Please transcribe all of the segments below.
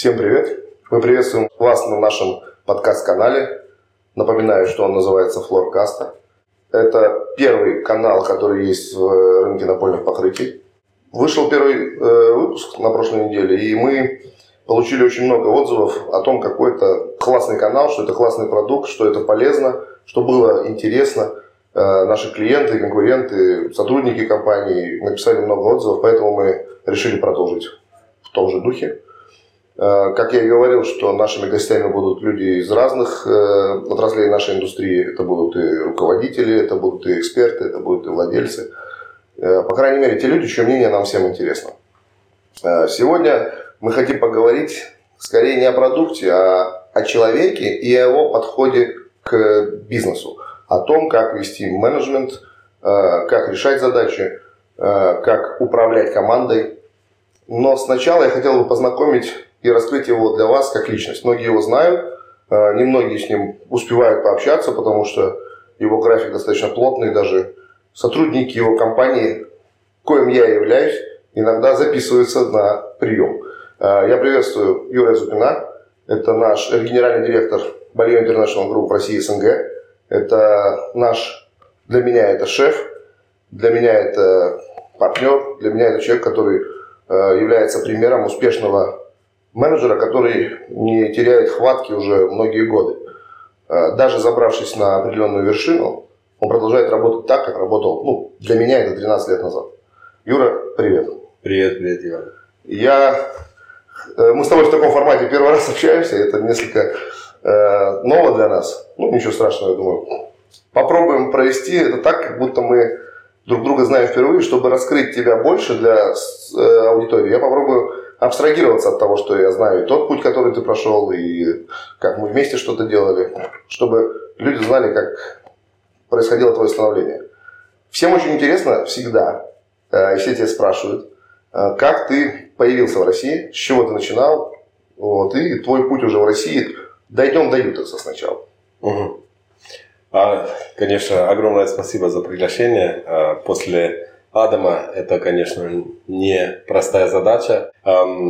Всем привет! Мы приветствуем вас на нашем подкаст-канале. Напоминаю, что он называется Флоркаста. Это первый канал, который есть в рынке напольных покрытий. Вышел первый э, выпуск на прошлой неделе, и мы получили очень много отзывов о том, какой это классный канал, что это классный продукт, что это полезно, что было интересно. Э, наши клиенты, конкуренты, сотрудники компании написали много отзывов, поэтому мы решили продолжить в том же духе. Э, как я и говорил, что нашими гостями будут люди из разных э, отраслей нашей индустрии. Это будут и руководители, это будут и эксперты, это будут и владельцы. Э, по крайней мере, те люди, чье мнение нам всем интересно. Сегодня мы хотим поговорить скорее не о продукте, а о человеке и о его подходе к бизнесу. О том, как вести менеджмент, как решать задачи, как управлять командой. Но сначала я хотел бы познакомить и раскрыть его для вас как личность. Многие его знают, а, немногие с ним успевают пообщаться, потому что его график достаточно плотный, даже сотрудники его компании, коим я являюсь, иногда записываются на прием. А, я приветствую Юрия Зупина, это наш генеральный директор Balio International Group в России СНГ. Это наш, для меня это шеф, для меня это партнер, для меня это человек, который а, является примером успешного менеджера, который не теряет хватки уже многие годы. Э, даже забравшись на определенную вершину, он продолжает работать так, как работал, ну, для меня это 13 лет назад. Юра, привет. Привет, привет, Иван. Я... Э, мы с тобой в таком формате первый раз общаемся, это несколько э, ново для нас. Ну, ничего страшного, я думаю. Попробуем провести это так, как будто мы друг друга знаем впервые, чтобы раскрыть тебя больше для э, аудитории. Я попробую абстрагироваться от того, что я знаю, и тот путь, который ты прошел, и как мы вместе что-то делали, чтобы люди знали, как происходило твое становление. Всем очень интересно всегда, э, и все тебя спрашивают, э, как ты появился в России, с чего ты начинал, вот, и твой путь уже в России. Дойдем до Ютекса сначала. Угу. А, конечно, огромное спасибо за приглашение. А, после Адама это, конечно, не простая задача.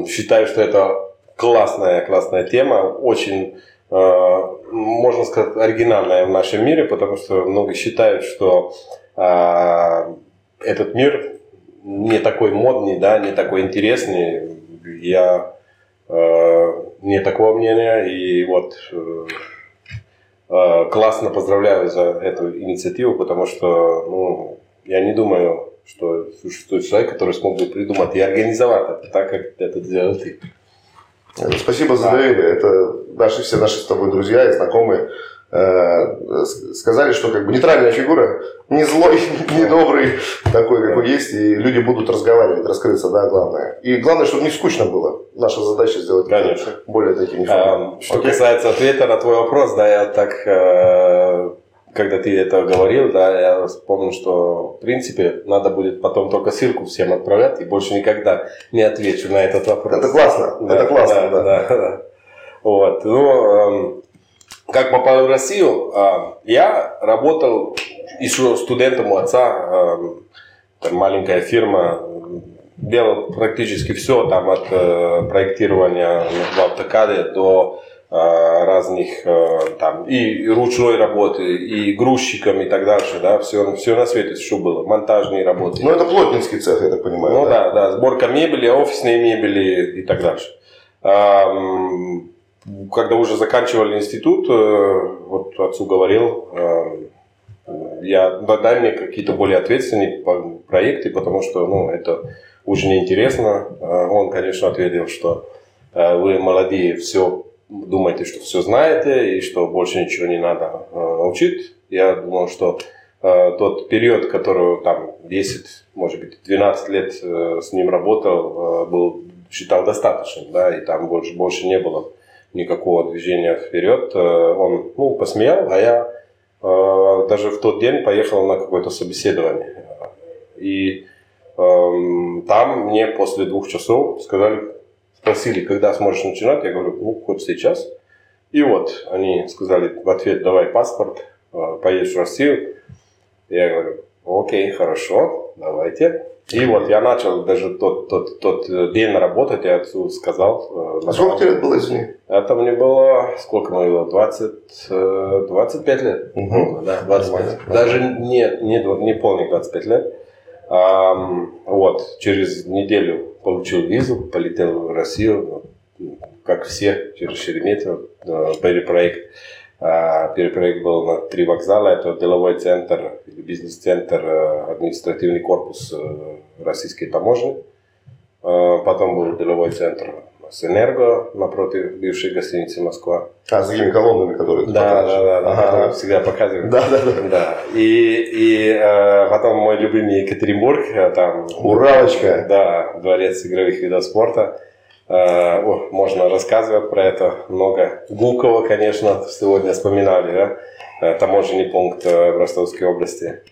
Считаю, что это классная, классная тема, очень, а, можно сказать, оригинальная в нашем мире, потому что многие считают, что а, этот мир не такой модный, да, не такой интересный. Я а, не такого мнения, и вот э, классно поздравляю за эту инициативу, потому что ну, я не думаю, что существует человек, который смог бы придумать и организовать это так, как это сделал ты. Спасибо за доверие. Это наши, все наши с тобой друзья и знакомые э, сказали, что как бы нейтральная фигура, не злой, не добрый, такой, какой есть, и люди будут разговаривать, раскрыться, да, главное. И главное, чтобы не скучно было. Наша задача сделать Конечно. более таким а, Что Окей? касается ответа на твой вопрос, да, я так э, когда ты это говорил, да, я вспомнил, что в принципе надо будет потом только ссылку всем отправлять и больше никогда не отвечу на этот вопрос. Это классно, да, это классно, да. да. да, да. Вот, ну, э, как попал в Россию, э, я работал еще студентом у отца, э, там маленькая фирма, делал практически все, там от э, проектирования в автокаде до разных э, там и ручной работы, и грузчиком и так дальше, да, все, все на свете что было, монтажные работы. Ну, это плотницкий цех, я так понимаю. Ну, да, да, да сборка мебели, офисной мебели и так дальше. Когда уже заканчивали институт, э, вот отцу говорил, я, дай мне какие-то более ответственные проекты, потому что, ну, это очень интересно. Он, конечно, ответил, что вы молодые, все думаете, что все знаете и что больше ничего не надо э, учить. Я думал, что э, тот период, который там 10, может быть, 12 лет э, с ним работал, был, считал достаточным, да, и там больше, больше не было никакого движения вперед. Он, ну, посмеял, а я даже в тот день поехал на какое-то собеседование. И эм, там мне после двух часов сказали, Спросили, когда сможешь начинать, я говорю, ну, хоть сейчас. И вот они сказали в ответ, давай паспорт, а, поедешь в Россию. Я говорю, окей, хорошо, давайте. И вот я начал даже тот, тот, тот день работать, я отцу сказал. А сколько тебе лет было, извини? Это мне было, сколько мне было, 20, 25 лет. Угу. Да, 25. Даже не, не, не полных 25 лет. Вот, через неделю получил визу, полетел в Россию, как все, через Шереметьево, перепроект. Перепроект был на три вокзала. Это деловой центр, бизнес-центр, административный корпус российской таможни. Потом был деловой центр с Энерго напротив бывшей гостиницы Москва. А, с такими колоннами, которые ты да, да, да, да, ага. всегда показывают. Да, да, да. да. И, и э, потом мой любимый Екатеринбург, там... Уралочка. Да, дворец игровых видов спорта. Э, о, можно рассказывать про это много. Гулково, конечно, сегодня вспоминали, да? Э, таможенный пункт э, в Ростовской области.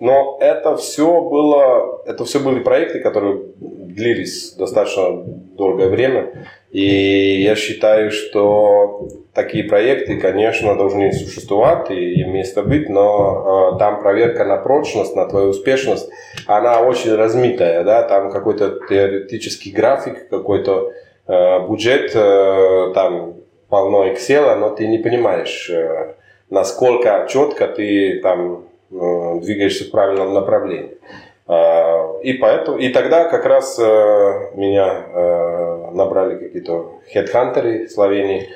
Но это все было, это все были проекты, которые длились достаточно долгое время. И я считаю, что такие проекты, конечно, должны существовать и место быть, но э, там проверка на прочность, на твою успешность, она очень размытая, да, там какой-то теоретический график, какой-то э, бюджет, э, там полно Excel, но ты не понимаешь, э, насколько четко ты там двигаешься в правильном направлении. А, и поэтому, и тогда как раз э, меня э, набрали какие-то хедхантеры Словении,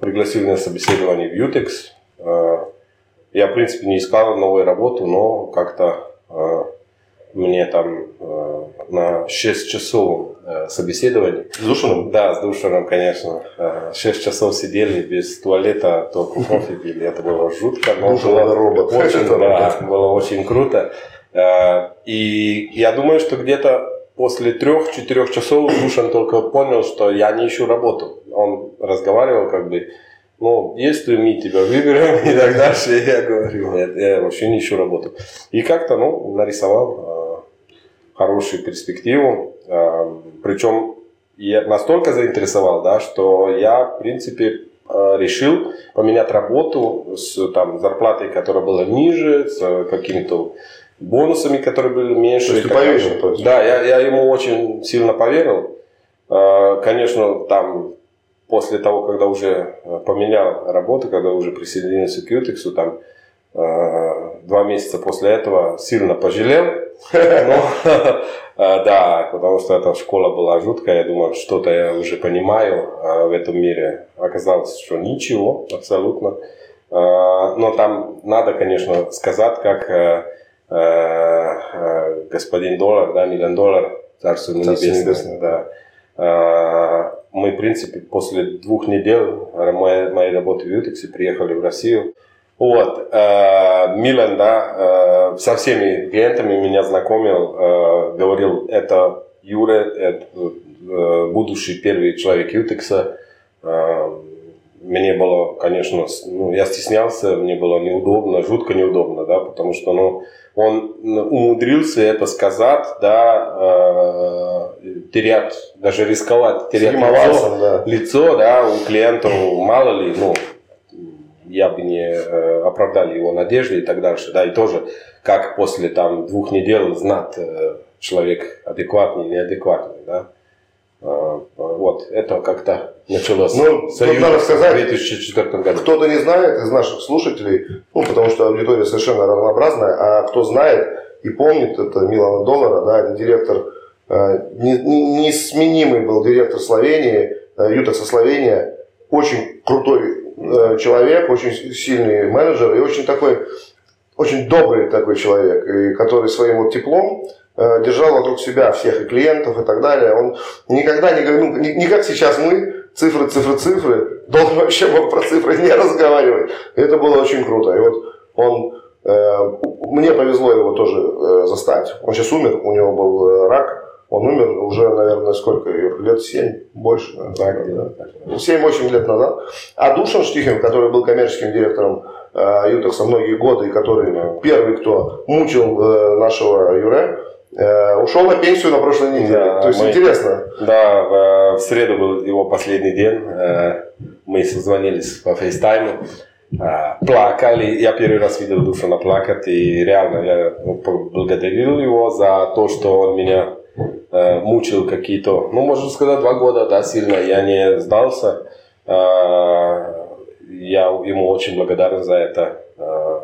пригласили на собеседование в Ютекс. Я, в принципе, не искал новую работу, но как-то мне там на 6 часов собеседования. С душером? Да, с душером, конечно. 6 часов сидели без туалета, только кофе пили. Это было жутко. Но было робот. Очень, да, было очень круто. И я думаю, что где-то после трех-четырех часов Душан только понял, что я не ищу работу. Он разговаривал как бы, ну, если мы тебя выберем и так дальше, я говорю, нет, я вообще не ищу работу. И как-то, ну, нарисовал хорошую перспективу. Причем я настолько заинтересовал, да, что я, в принципе, решил поменять работу с там, зарплатой, которая была ниже, с какими-то бонусами, которые были меньше. То есть ты поверил? То есть. Да, я, я ему очень сильно поверил. Конечно, там после того, когда уже поменял работу, когда уже присоединился к Ютексу, там два месяца после этого сильно пожалел. Но, да, потому что эта школа была жуткая. Я думал, что-то я уже понимаю в этом мире. Оказалось, что ничего, абсолютно. Но там надо, конечно, сказать, как господин доллар, да, миллион доллар, царство небесное, да. Мы, в принципе, после двух недель моей, моей работы в Ютексе приехали в Россию. Вот, э, Милан, да, э, со всеми клиентами меня знакомил, э, говорил, это Юра, это будущий первый человек Ютекса. Мне было, конечно, ну, я стеснялся, мне было неудобно, жутко неудобно, да, потому что, ну, он умудрился это сказать, да, э, терять, даже рисковать, терять лицо, да. лицо, да, у клиентов, мало ли, ну, я бы не э, оправдали его надежды и так дальше, да, и тоже, как после там двух недель знать э, человек адекватный, неадекватный, да, э, вот, это как-то началось. Ну, тут надо сказать, в 2004 году. Кто-то не знает из наших слушателей, ну, потому что аудитория совершенно разнообразная, а кто знает и помнит, это Милана Доллара, да, это директор, э, несменимый был директор Словении, э, Ютекса Словения, очень крутой человек, очень сильный менеджер и очень такой, очень добрый такой человек, и который своим вот теплом э, держал вокруг себя всех и клиентов и так далее. Он никогда не говорил, ну, не, не как сейчас мы, цифры, цифры, цифры, должен вообще мог про цифры не разговаривать. И это было очень круто. И вот он, э, мне повезло его тоже э, застать. Он сейчас умер, у него был э, рак, он умер уже, наверное, сколько? Лет 7, больше. Так, да. 7-8 лет назад. А Душан Штихин, который был коммерческим директором э, Ютекса многие годы, и который первый, кто мучил э, нашего Юре, э, ушел на пенсию на прошлой неделе. Да, То есть мы, интересно. Да, в, в среду был его последний день. Э, мы созвонились по фейстайму. а, плакали. Я первый раз видел Душана плакать, и реально я поблагодарил его за то, что он меня э, мучил какие-то, ну, можно сказать, два года, да, сильно. Я не сдался. Э, я ему очень благодарен за это. Э,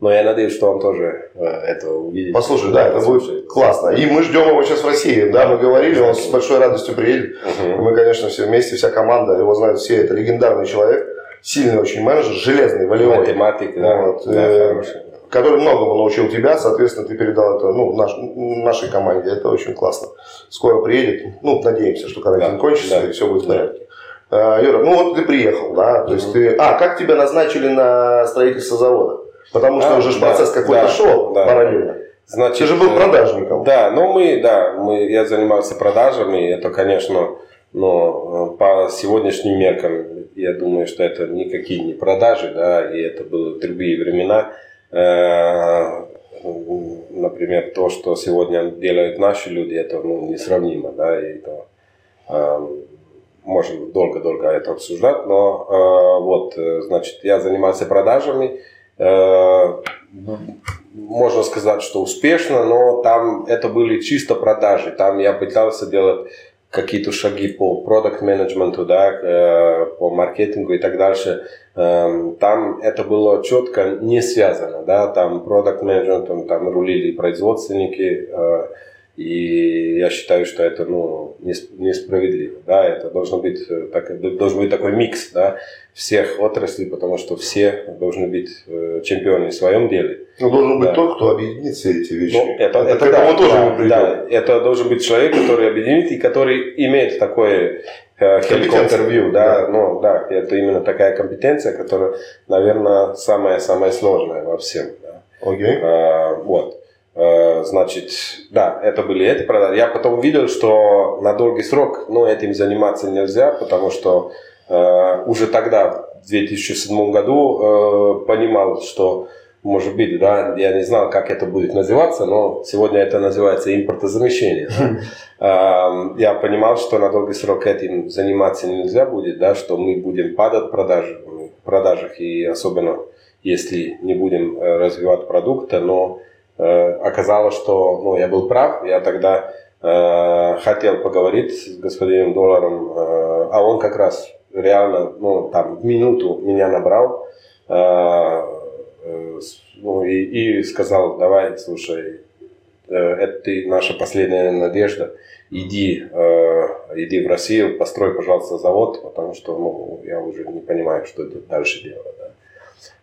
но я надеюсь, что он тоже э, это увидит. Послушай, да, это будет классно. И мы ждем его сейчас в России. Да, мы говорили, он с большой радостью приедет. Угу. Мы, конечно, все вместе, вся команда, его знают все. Это легендарный человек, сильный очень менеджер, железный, волевой. Математик, да. Вот, да э, который многому научил тебя, соответственно, ты передал это ну, наш, нашей команде. Это очень классно. Скоро приедет. Ну, надеемся, что карантин да, кончится да, и все будет в порядке. Да. Юра, ну вот ты приехал, да, то есть ты... А, как тебя назначили на строительство завода? Потому что а, уже да, процесс какой-то да, шел да. параллельно. Значит, Ты же был э, продажником. Да, ну мы, да, мы, я занимался продажами. Это, конечно, но по сегодняшним меркам, я думаю, что это никакие не продажи, да, и это были другие времена. Э, например, то, что сегодня делают наши люди, это ну, несравнимо, да, и это э, можно долго-долго это обсуждать, но вот, значит, я занимался продажами, Э, можно сказать, что успешно, но там это были чисто продажи. Там я пытался делать какие-то шаги по продукт менеджменту, да, э, по маркетингу и так дальше. Эм, там это было четко не связано, да, там продукт менеджментом там рулили производственники, э, и я считаю, что это ну, несправедливо. Да? Это должно быть, э, так, должен быть такой микс да, всех отраслей, потому что все должны быть э, чемпионы в своем деле. Ну, должен быть да. тот, кто объединит все эти вещи. Ну, это, это, это да, тоже да, да, это должен быть человек, который объединит и который имеет такое helicopter да, да. ну да, это именно такая компетенция, которая, наверное, самая-самая сложная во всем. Да. Okay. А, вот. Э, значит, да, это были эти продажи. Я потом увидел, что на долгий срок ну, этим заниматься нельзя, потому что э, уже тогда, в 2007 году, э, понимал, что, может быть, да, я не знал, как это будет называться, но сегодня это называется импортозамещение. Да. Я понимал, что на долгий срок этим заниматься нельзя будет, да, что мы будем падать в продажах, в продажах и особенно если не будем э, развивать продукты, но Э, оказалось, что ну, я был прав. Я тогда э, хотел поговорить с господином Долларом, а он как раз реально ну, там, минуту меня набрал ну, и, и сказал, давай, слушай, э, это ты наша последняя надежда, иди, э, иди в Россию, построй, пожалуйста, завод, потому что ну, я уже не понимаю, что дальше делать. Да.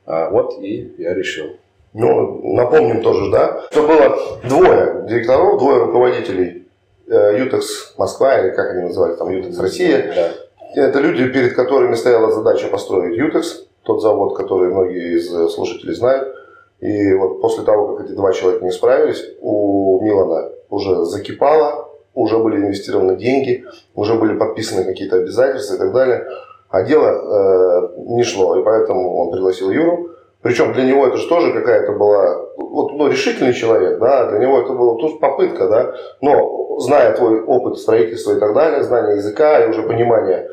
А, вот и я решил. Ну, напомним тоже, да, что было двое директоров, двое руководителей э, Ютекс Москва, или как они называли, там Ютекс Россия. Да. Это люди, перед которыми стояла задача построить Ютекс, тот завод, который многие из слушателей знают. И вот после того, как эти два человека не справились, у Милана уже закипало, уже были инвестированы деньги, уже были подписаны какие-то обязательства и так далее. А дело э, не шло, и поэтому он пригласил Юру. Причем для него это же тоже какая-то была, вот, ну, решительный человек, да, для него это была тоже попытка, да, но зная твой опыт строительства и так далее, знание языка и уже понимание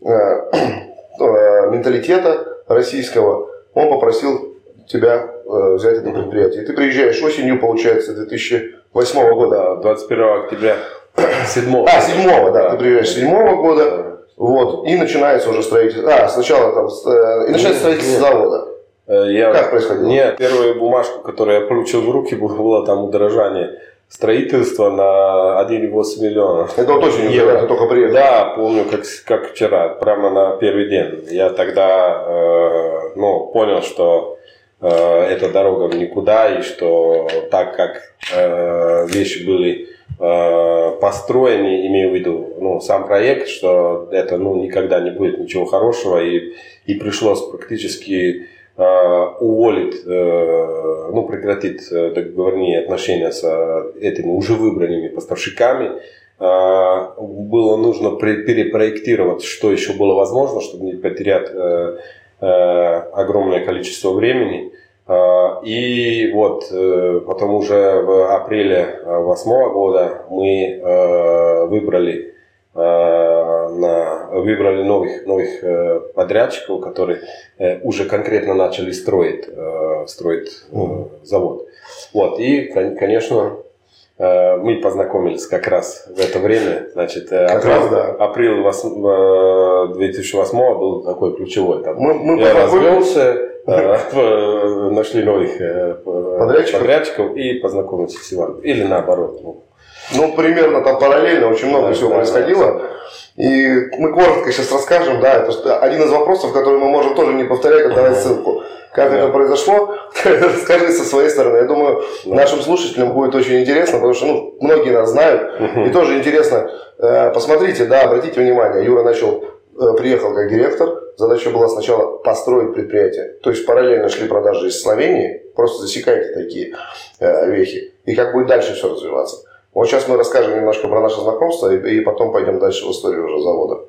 э, э, менталитета российского, он попросил тебя э, взять это предприятие. И ты приезжаешь осенью, получается, 2008 года. Да, 21 октября. 7 А, 7 да, да, ты приезжаешь 7 года, вот, и начинается уже строительство, а, сначала там, э, и начинается строительство завода. Э, я, как происходило? Нет, первую бумажку, которую я получил в руки, было там удорожание строительства на 1,8 миллиона. Это вот очень евро. ты только приехал. Да, помню, как, как вчера, прямо на первый день. Я тогда э, ну, понял, что э, эта дорога в никуда, и что так как э, вещи были э, построены, имею в виду ну, сам проект, что это ну, никогда не будет ничего хорошего, и, и пришлось практически уволит, э, ну, прекратит э, договорные отношения с этими уже выбранными поставщиками. Было нужно перепроектировать, что еще было возможно, чтобы не потерять огромное количество времени. И вот потом уже в апреле 2008 года мы выбрали на, выбрали новых, новых э, подрядчиков, которые э, уже конкретно начали строить, э, строить э, завод. Вот, и, конечно, э, мы познакомились как раз в это время, значит, э, Как апрель, раз, да. апрель вос- э, 2008 был такой ключевой. Там. Мы, мы Я познакомились. развелся, э, нашли новых э, Подрядчиков? подрядчиков и познакомился с Иваном. Или наоборот. ну. Ну, примерно там параллельно очень много Да, всего да, происходило. И мы коротко сейчас расскажем, да, это что один из вопросов, который мы можем тоже не повторять, а давать ссылку. Как Да. это произошло, расскажи со своей стороны. Я думаю, Да. нашим слушателям будет очень интересно, потому что ну, многие нас знают. И тоже интересно, э, посмотрите, да, обратите внимание, Юра начал, э, приехал как директор, задача была сначала построить предприятие. То есть параллельно шли продажи из Словении, просто засекайте такие э, вехи. И как будет дальше все развиваться. Вот сейчас мы расскажем немножко про наше знакомство, и, и потом пойдем дальше в историю уже завода.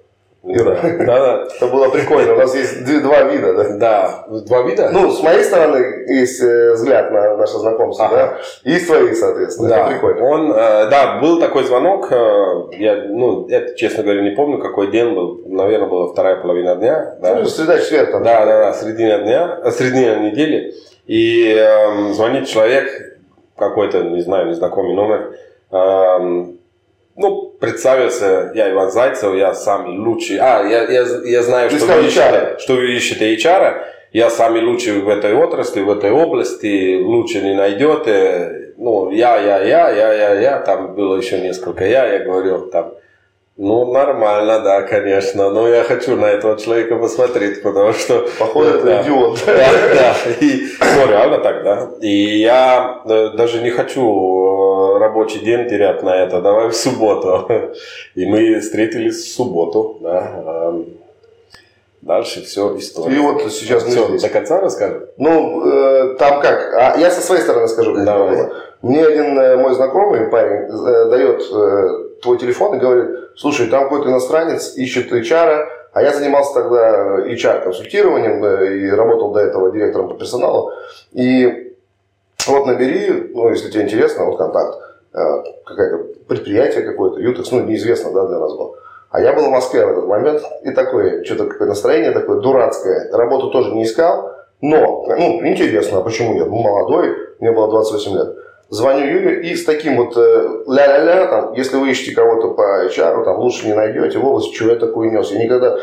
Юра. Да, да. Это было прикольно. У нас есть два вида, да? Да, два вида? Ну, с моей стороны есть э, взгляд на наше знакомство, Ага. да? И с твоей, соответственно. Это да, прикольно. он, э, да, был такой звонок, э, я, ну, это, честно говоря, не помню, какой день был, наверное, была вторая половина дня, да, Ну, среда, четверг да, да, да, середина дня, э, середина недели, и эм, звонит человек, какой-то, не знаю, незнакомый номер, ну, представился, я Иван Зайцев, я самый лучший. А, я, я, я знаю, что вы, ищете, что вы ищете HR. Я самый лучший в этой отрасли, в этой области. Лучше не найдете. Ну, я, я, я, я, я, я. Там было еще несколько я. Я говорил там, ну, нормально, да, конечно. Но я хочу на этого человека посмотреть, потому что... Походу, это Да. идиот. Да, да. И, ну, реально так, да. И я э, даже не хочу э, рабочий день терять на это. Давай в субботу. И мы встретились в субботу, да. Эм, Дальше все история. И вот сейчас мы Всё, здесь. до конца расскажем? Ну, э, там как? А я со своей стороны скажу, Давай. Мне один э, мой знакомый парень э, дает твой телефон и говорит, слушай, там какой-то иностранец ищет HR, а я занимался тогда HR-консультированием и работал до этого директором по персоналу. И вот набери, ну, если тебе интересно, вот контакт, э, какое-то предприятие какое-то, Ютекс, ну, неизвестно, да, для нас было. А я был в Москве в этот момент, и такое, что-то какое настроение такое дурацкое. Работу тоже не искал, но, ну, интересно, а почему нет? Ну, молодой, мне было 28 лет. Звоню Юле и с таким вот э, ля-ля-ля, там, если вы ищете кого-то по HR, там, лучше не найдете в области, что я такое нес. Я никогда,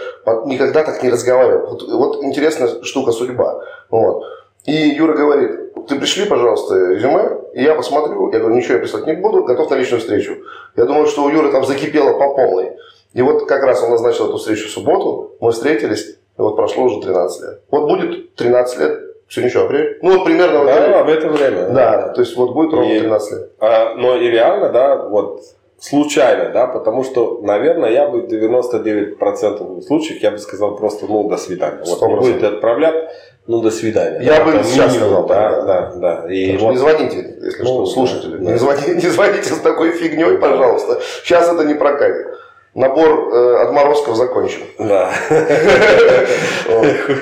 никогда так не разговаривал. Вот, вот интересная штука судьба. Вот. И Юра говорит, ты пришли, пожалуйста, резюме, и я посмотрю. Я говорю, ничего я писать не буду, готов на личную встречу. Я думаю, что у Юры там закипело по полной. И вот как раз он назначил эту встречу в субботу, мы встретились, и вот прошло уже 13 лет. Вот будет 13 лет, все ничего, апрель. Ну, вот примерно в Да, в это время. Да, то есть вот будет ровно И- 13 лет. А, но и реально, да, вот случайно, да, потому что, наверное, я бы в 99% случаев я бы сказал просто, ну, до свидания. Вот не 100%. будете отправлять, ну, до свидания. Я Да, бы это сейчас минимум, сказал да, так, да, да. И вот- не звоните, если Ну, что, да, слушатели. да. Не, звоните, не звоните с такой фигней, пожалуйста. Сейчас это не прокатит. Набор э, отморозков закончен. Да.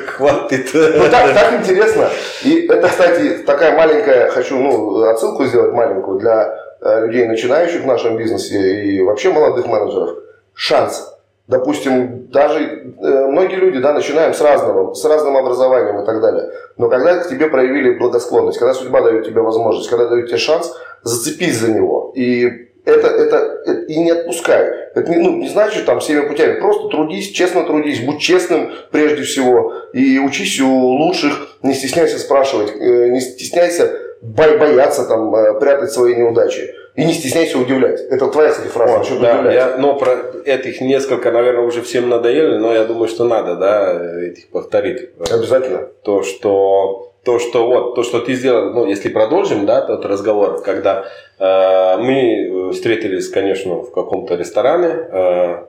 Хватит. Ну так, так интересно. И это, кстати, такая маленькая, хочу ну, отсылку сделать маленькую для э, людей, начинающих в нашем бизнесе и вообще молодых менеджеров. Шанс. Допустим, даже э, многие люди, да, начинаем с разного, с разным образованием и так далее. Но когда к тебе проявили благосклонность, когда судьба дает тебе возможность, когда дает тебе шанс, зацепись за него. И это, это, это- и не отпускай. Это не, ну, не значит там всеми путями. Просто трудись, честно трудись, будь честным прежде всего. И учись у лучших, не стесняйся спрашивать, э, не стесняйся бо- бояться там, э, прятать свои неудачи. И не стесняйся удивлять. Это твоя, кстати, фраза. насчет Да, удивлять. я, но про этих несколько, наверное, уже всем надоели, но я думаю, что надо, да, этих повторить. Обязательно. то, что то, что вот, то, что ты сделал, ну, если продолжим, да, тот разговор, когда э, мы встретились, конечно, в каком-то ресторане э,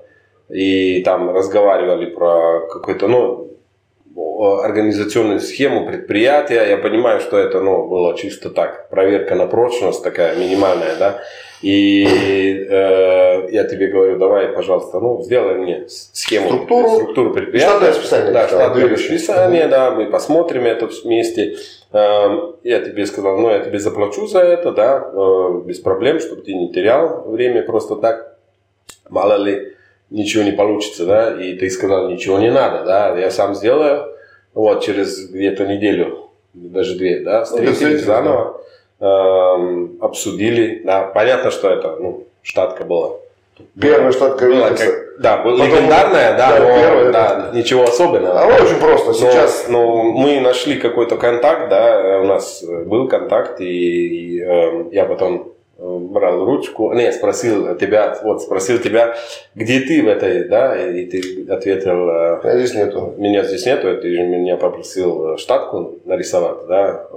и там разговаривали про какой-то, ну, организационную схему предприятия. Я понимаю, что это, ну, было чисто так, проверка на прочность такая минимальная, да. И э, я тебе говорю, давай, пожалуйста, ну, сделай мне схему, Структуру. структуру предприятия. Штатное расписание. Да, штатное расписание, да, мы посмотрим это вместе. Эм, Я тебе сказал, ну, я тебе заплачу за это, да, э, без проблем, чтобы ты не терял время просто так. Мало ли, ничего не получится, да, и ты сказал, ничего не надо, да, я сам сделаю, вот, через где-то неделю, даже две, да, Ну, встретились заново, эм, обсудили, да, понятно, что это, ну, штатка была. Первая штатка Была как- да, была Потом- легендарная, да, да, но первая, да, ничего особенного. А очень просто. Но- Сейчас но, мы нашли какой-то контакт, да, у нас был контакт, и, и, э, я потом брал ручку, не, спросил тебя, вот, спросил тебя, где ты в этой, да, и ты ответил, э, а здесь нету. меня здесь нету, ты же меня попросил штатку нарисовать, да. э,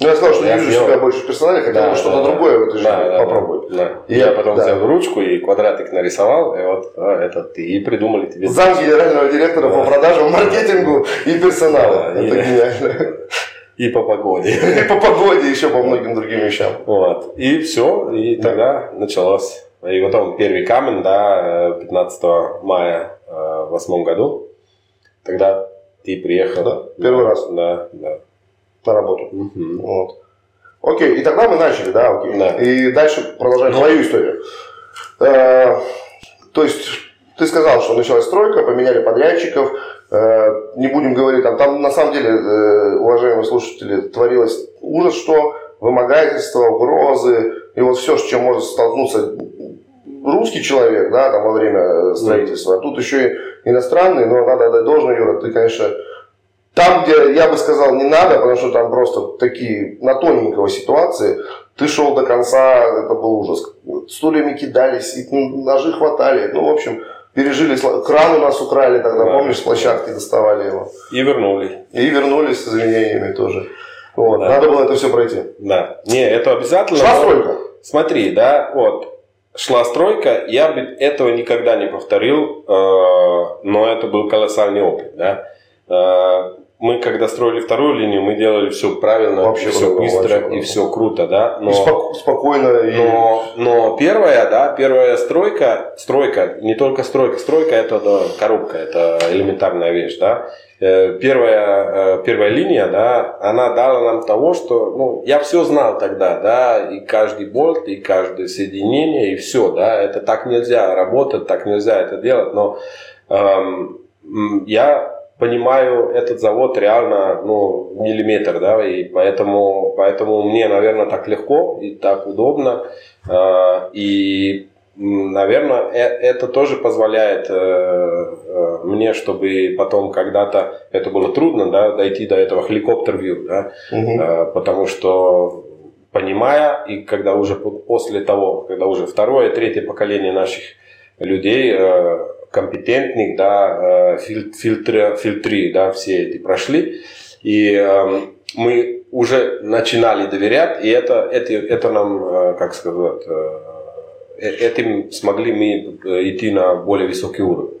Ну, я сказал, что Я не вижу сделал. себя больше в персонале, хотел бы да, что-то да, другое в этой жизни да, да, попробовать. Да, И И я я- потом да. взял ручку и квадратик нарисовал, и вот а, это ты и придумали тебе. Зам генерального директора по Да. продажам, маркетингу и персоналу. Да, Это и- гениально. И по погоде. И по погоде, еще по многим другим вещам. Вот. И все, и тогда началось. И потом первый камень, да, э, 15 мая э, в восьмом году. Тогда ты приехал. Да, первый раз. Да, да. На работу. Вот. Окей, и тогда мы начали, да, окей. Да. И дальше продолжаем Ну. твою историю. Э, то есть, ты сказал, что началась стройка, поменяли подрядчиков, э, не будем говорить, там, там на самом деле, э, уважаемые слушатели, творилось ужас, что вымогательство, угрозы, и вот все, с чем может столкнуться русский человек, да, там во время строительства, а тут еще и иностранный, но надо отдать должное, Юра, ты, конечно, там, где я бы сказал, не надо, потому что там просто такие на тоненького ситуации, ты шел до конца, это был ужас. Стульями кидались, и ножи хватали. Ну, в общем, пережили. Кран у нас украли тогда, Да. помнишь, с площадки доставали его. И вернули. И вернулись с извинениями тоже. Вот. Да. Надо было это все пройти. Да. Не, это обязательно. Шла но- стройка. Смотри, да, вот, шла стройка, я бы этого никогда не повторил, э, но это был колоссальный опыт, да. Мы, когда строили вторую линию, мы делали все правильно, Вообще все круто, быстро вообще и все круто, да. И споко- спокойно. И... Но, но первая, да, первая стройка, стройка, не только стройка, стройка это да, коробка, это элементарная вещь, да. Э, Первая, э, первая линия, да, она дала нам того, что, ну, я все знал тогда, да, и каждый болт, и каждое соединение, и все, да, это так нельзя работать, так нельзя это делать, но эм, я понимаю этот завод реально, ну, миллиметр, да, и поэтому, поэтому мне, наверное, так легко и так удобно, Э, и, наверное, э- это тоже позволяет э, э, мне, чтобы потом когда-то, это было трудно, да, дойти до этого хеликоптер-вью, да. Э, потому что понимая, и когда уже по- после того, когда уже второе, третье поколение наших людей, компетентных, да, э, филь- фильтры, фильтры, да, все эти прошли, и эм, мы уже начинали доверять, и это, это, это нам, э, как сказать, э, э, этим смогли мы э, идти на более высокий уровень.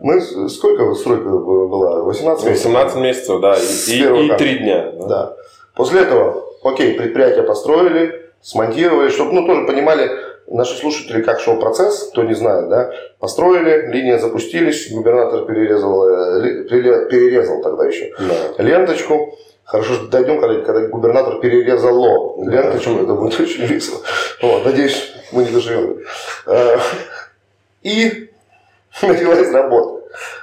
Мы, сколько стройка была? 18 месяцев? 18 месяцев, да, и, и, и камня. 3 дня. да. Да. После этого, окей, предприятие построили, смонтировали, чтобы, ну, тоже понимали наши слушатели, как шел процесс, кто не знает, да, построили, линия запустились, губернатор перерезал, э, перерезал тогда еще Да. ленточку. Хорошо, что дойдем, когда, когда губернатор перерезало Да. ленточку, это будет очень весело. Вот, надеюсь, мы не доживем. Э, И началась работа.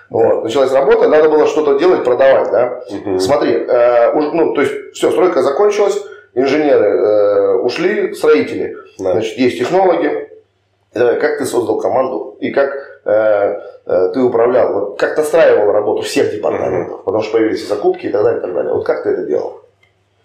Вот, началась работа, надо было что-то делать, продавать, да. Смотри, э, ну, то есть, все, стройка закончилась, инженеры э, ушли, строители, Да. значит, есть технологи. Э, как ты создал команду и как э, э, ты управлял, вот, как настраивал работу всех департаментов, потому что появились и закупки и так далее, и так далее. Вот как ты это делал?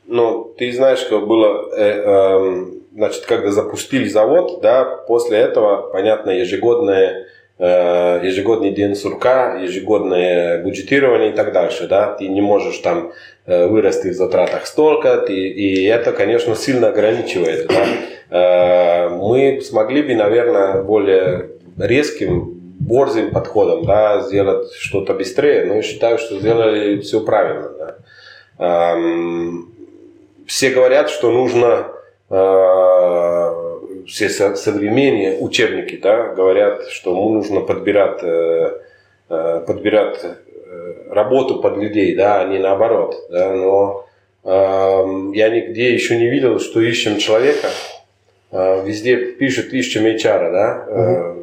Ну, ты знаешь, что было, э, эм, значит, когда запустили завод, да, после этого, понятно, ежегодное, э, ежегодный день сурка, ежегодное бюджетирование и так дальше, да, ты не можешь там э, вырасти в затратах столько, ты, и это, конечно, сильно ограничивает, да. Э, мы смогли бы, наверное, более резким, борзым подходом, да, сделать что-то быстрее, но я считаю, что сделали все правильно, да. Эм, все говорят, что нужно э, все со- современные учебники, да, говорят, что нужно подбирать, э, э, подбирать э, работу под людей, да, а не наоборот, да, но эм, я нигде еще не видел, что ищем человека, Э, везде пишут ищем HR, да, Э,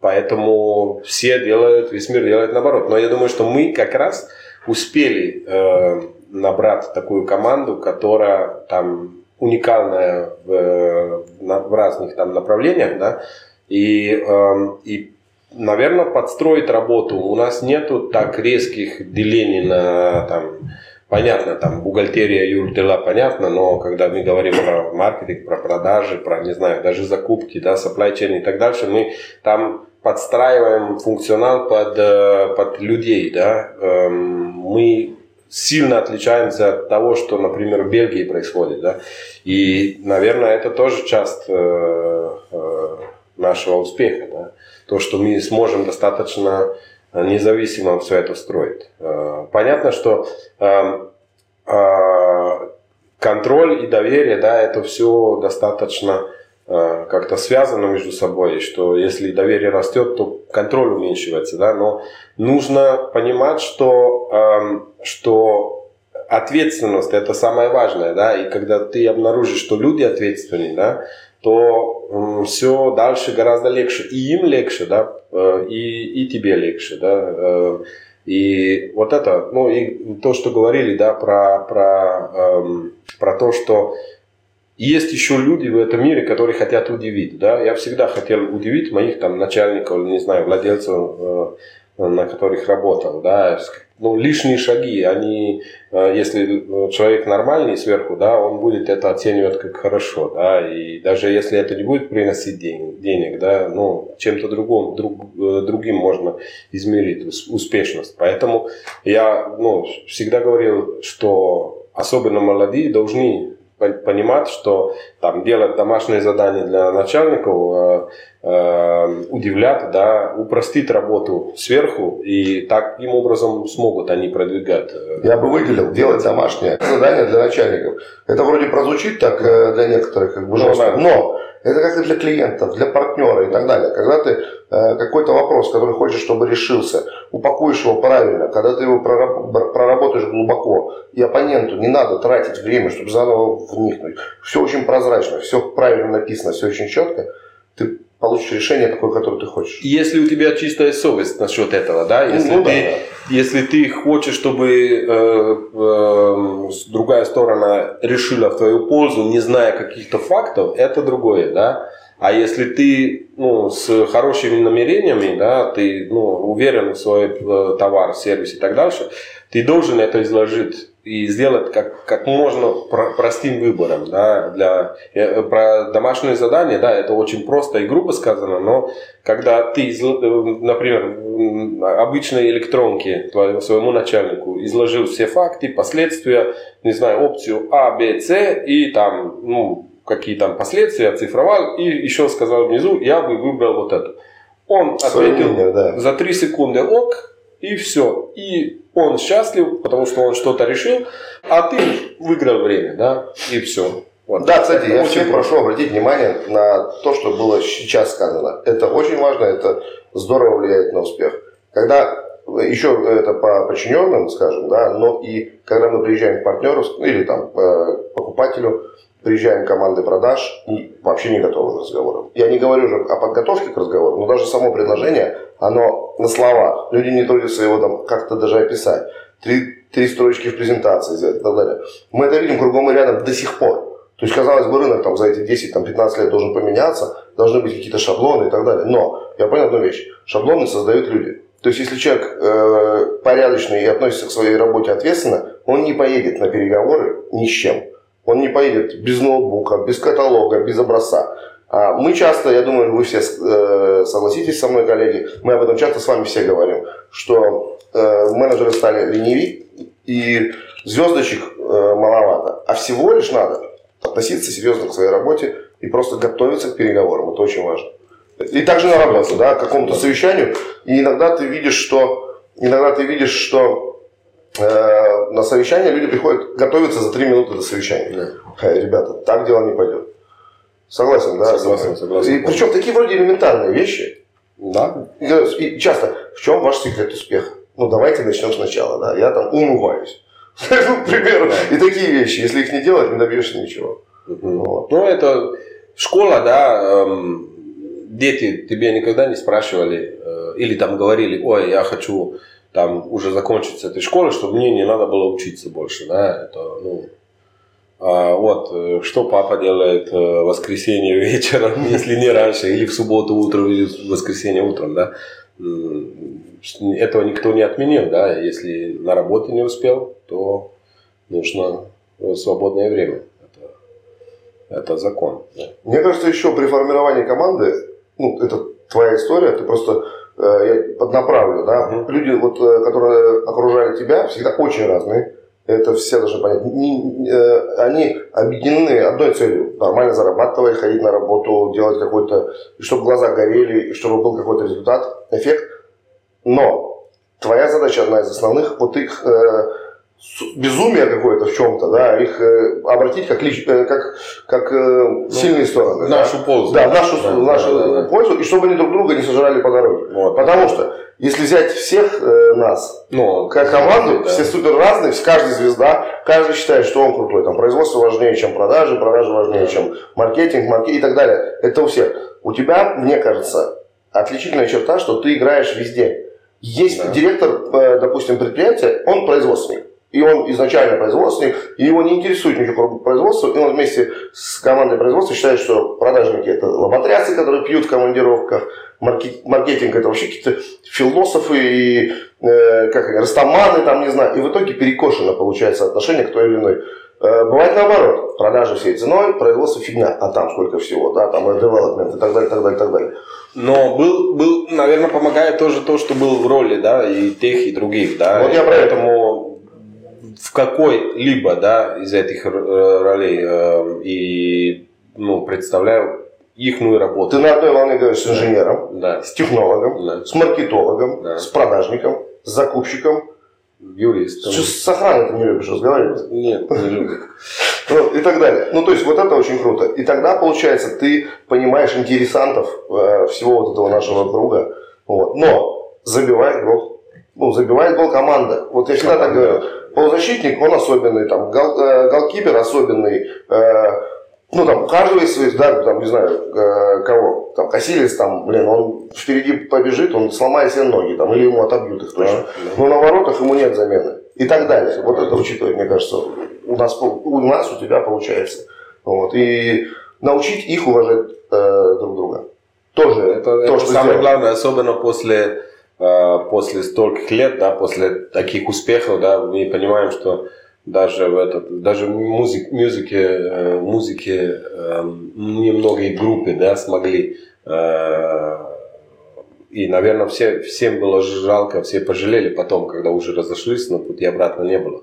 Поэтому все делают, весь мир делает наоборот. Но я думаю, что мы как раз успели э, набрать такую команду, которая там уникальная в, в разных там направлениях, да, и, э, и наверное, подстроить работу. У нас нету так резких делений на там, понятно, там бухгалтерия, юрдела, понятно, но когда мы говорим про маркетинг, про продажи, про, не знаю, даже закупки, да, supply chain и так дальше, мы там подстраиваем функционал под, э, под людей, да. Эм, мы сильно отличаемся от того, что, например, в Бельгии происходит, да. И, наверное, это тоже часть э, э, нашего успеха, да. То, что мы сможем достаточно независимо все это строить. Понятно, что эм, контроль и доверие, да, это все достаточно Э, как-то связано между собой, что если доверие растет, то контроль уменьшивается, да, но нужно понимать, что, что ответственность это самое важное, да, и когда ты обнаружишь, что люди ответственны, да, то все дальше гораздо легче, и им легче, да, э, и, и тебе легче, да, э, и вот это, ну и то, что говорили, да, про, про, эм, про то, что есть еще люди в этом мире, которые хотят удивить. Да? Я всегда хотел удивить моих там, начальников, не знаю, владельцев, э, на которых работал. Да? Ну, лишние шаги, они, э, если человек нормальный сверху, да, он будет это оценивать как хорошо. Да? И даже если это не будет приносить денег, денег да, ну, чем-то другом, друг, э, другим можно измерить успешность. Поэтому я ну, всегда говорил, что особенно молодые должны понимать, что там делать домашние задания для начальников, э, удивлять, да, упростить работу сверху, и таким образом смогут они продвигать. Э, Я бы выделил делать домашнее задание для начальников. Это вроде прозвучит так э, для некоторых как бы ну жестко, но это как и для клиентов, для партнера и так далее. Когда ты какой-то вопрос, который хочешь, чтобы решился, упакуешь его правильно, когда ты его проработаешь глубоко, и оппоненту не надо тратить время, чтобы заново вникнуть. Все очень прозрачно, все правильно написано, все очень четко. Ты получишь решение такое, которое ты хочешь. Если у тебя чистая совесть насчет этого, да, если, ну, ты, да. если ты хочешь, чтобы э, э, другая сторона решила в твою пользу, не зная каких-то фактов, это другое, да. А если ты ну, с хорошими намерениями, да, ты ну, уверен в свой э, товар, сервис и так дальше, ты должен это изложить и сделать как, как можно простым выбором. Да, для, э, про домашнее задание, да, это очень просто и грубо сказано, но когда ты, э, например, обычной электронке своему начальнику изложил все факты, последствия, не знаю, опцию А, Б, С и там, ну, какие там последствия, оцифровал и еще сказал внизу, я бы выбрал вот это. Он ответил мнение, да. за 3 секунды ок, и все. И он счастлив, потому что он что-то решил, а ты выиграл время, да, и все. Вот. Да, кстати, я очень прошу обратить внимание на то, что было сейчас сказано. Это очень важно, это здорово влияет на успех. Когда еще это по подчиненным, скажем, да, но и когда мы приезжаем к партнеру или там э, покупателю, приезжаем команды продаж и вообще не готовы к разговорам. Я не говорю уже о подготовке к разговору, но даже само предложение, оно на словах. Люди не трудятся его там как-то даже описать. Три, три строчки в презентации и так далее. Мы это видим кругом и рядом до сих пор. То есть, казалось бы, рынок там, за эти 10-15 лет должен поменяться, должны быть какие-то шаблоны и так далее. Но я понял одну вещь. Шаблоны создают люди. То есть, если человек э, порядочный и относится к своей работе ответственно, он не поедет на переговоры ни с чем. Он не поедет без ноутбука, без каталога, без образца. А мы часто, я думаю, вы все э, согласитесь со мной, коллеги, мы об этом часто с вами все говорим, что э, менеджеры стали ленивее и звездочек э, маловато. А всего лишь надо относиться серьезно к своей работе и просто готовиться к переговорам. Это очень важно. И также на работу, да, к какому-то совещанию. И иногда ты видишь, что иногда ты видишь, что Э, на совещание люди приходят, готовятся за три минуты до совещания. Да. Ребята, так дело не пойдет. Согласен, да? Согласен, согласен. И, причем такие вроде элементарные вещи. Да. И часто, в чем ваш секрет успеха? Ну, давайте начнем сначала, да. Я там умываюсь. Ну, к примеру. И такие вещи. Если их не делать, не добьешься ничего. Ну, это школа, да, эм, дети тебе никогда не спрашивали э, или там говорили, ой, я хочу там уже закончить с этой школы, чтобы мне не надо было учиться больше, да, это, ну, вот, э, что папа делает э, в воскресенье вечером, если не раньше, или в субботу утром, или в воскресенье утром, да, этого никто не отменил, да, если на работе не успел, то нужно свободное время. Это, это закон. Да. Мне кажется, еще при формировании команды, ну, это твоя история, ты просто э, я поднаправлю, да, угу. люди, вот, э, которые окружали тебя, всегда очень разные. Это все должны понять. Не, э, они объединены одной целью. Нормально зарабатывать, ходить на работу, делать какой-то... Чтобы глаза горели, чтобы был какой-то результат, эффект. Но твоя задача одна из основных, вот их э, безумие какое-то в чем-то, да, их э, обратить как, лич, э, как, как э, ну, сильные стороны. Нашу да? пользу. Да, нашу, да, нашу да, да, пользу, и чтобы они друг друга не сожрали по дороге. Вот. Потому что, если взять всех э, нас, ну, как команду, да. все супер разные, каждый звезда, каждый считает, что он крутой. Там производство важнее, чем продажи, продажи важнее, чем маркетинг, маркетинг и так далее. Это у всех. У тебя, мне кажется, отличительная черта, что ты играешь везде. Есть да. директор, э, допустим, предприятия, он производственник и он изначально производственник, и его не интересует ничего кроме производства, и он вместе с командой производства считает, что продажники это лоботрясы, которые пьют в командировках, маркетинг это вообще какие-то философы и э, как они, растаманы, там, не знаю, и в итоге перекошено получается отношение к той или иной. Э, бывает наоборот, продажи всей ценой, производство фигня, а там сколько всего, да, там и development и так далее, так далее, так далее. Но был, был, наверное, помогает тоже то, что был в роли, да, и тех, и других, да. Вот я про это в какой-либо да, из этих э, ролей э, и ну, представляю их работу. Ты на одной волне говоришь с инженером, да. с технологом, да. с маркетологом, да. с продажником, с закупщиком, юристом. Что с охраной ты не любишь разговаривать? Нет, не люблю. Ну, и так далее. Ну, то есть, вот это очень круто. И тогда, получается, ты понимаешь интересантов э, всего вот этого нашего круга. Вот. Но забивает гол. Ну, забивает гол команда. Вот я всегда так говорю полузащитник, он особенный, там, гол, э, голкипер особенный, э, ну, там, у каждого есть свои, да, там, не знаю, э, кого, там, Касилис, там, блин, он впереди побежит, он сломает себе ноги, там, или ему отобьют их точно. Да, да. Но на воротах ему нет замены. И так далее. Вот это учитывать, мне кажется, у нас, у нас, у тебя получается. Вот. И научить их уважать э, друг друга. Тоже это, то, это что самое сделано. главное, особенно после после стольких лет, да, после таких успехов, да, мы понимаем, что даже в этот, даже музык, музыке, э, музыке эм, немногие группы, да, смогли э, и, наверное, все, всем было жалко, все пожалели потом, когда уже разошлись, но пути обратно не было.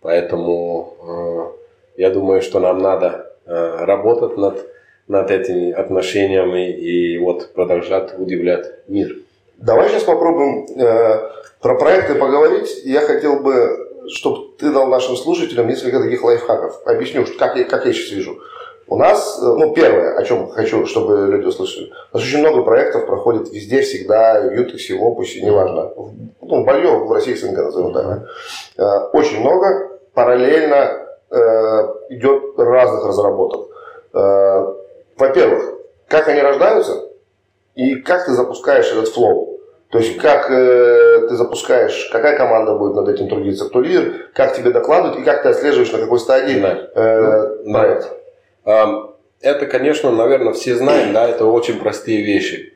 Поэтому я думаю, что нам надо работать над, над этими отношениями и вот продолжать удивлять мир. Давай сейчас попробуем э, про проекты поговорить. Я хотел бы, чтобы ты дал нашим слушателям несколько таких лайфхаков. Объясню, как я, как я сейчас вижу. У нас, э, ну, первое, о чем хочу, чтобы люди услышали. У нас очень много проектов проходит везде, всегда, в Ютексе, в Опусе, неважно. Ну, Балье в России СНГ назовем так. Э, очень много. Параллельно э, идет разных разработок. Э, во-первых, как они рождаются и как ты запускаешь этот флоу. То есть, как э, ты запускаешь, какая команда будет над этим трудиться, кто лидер, как тебе докладывают и как ты отслеживаешь, на какой стадии да. э, ну, проект. Да. Это, конечно, наверное, все знаем, да, это очень простые вещи.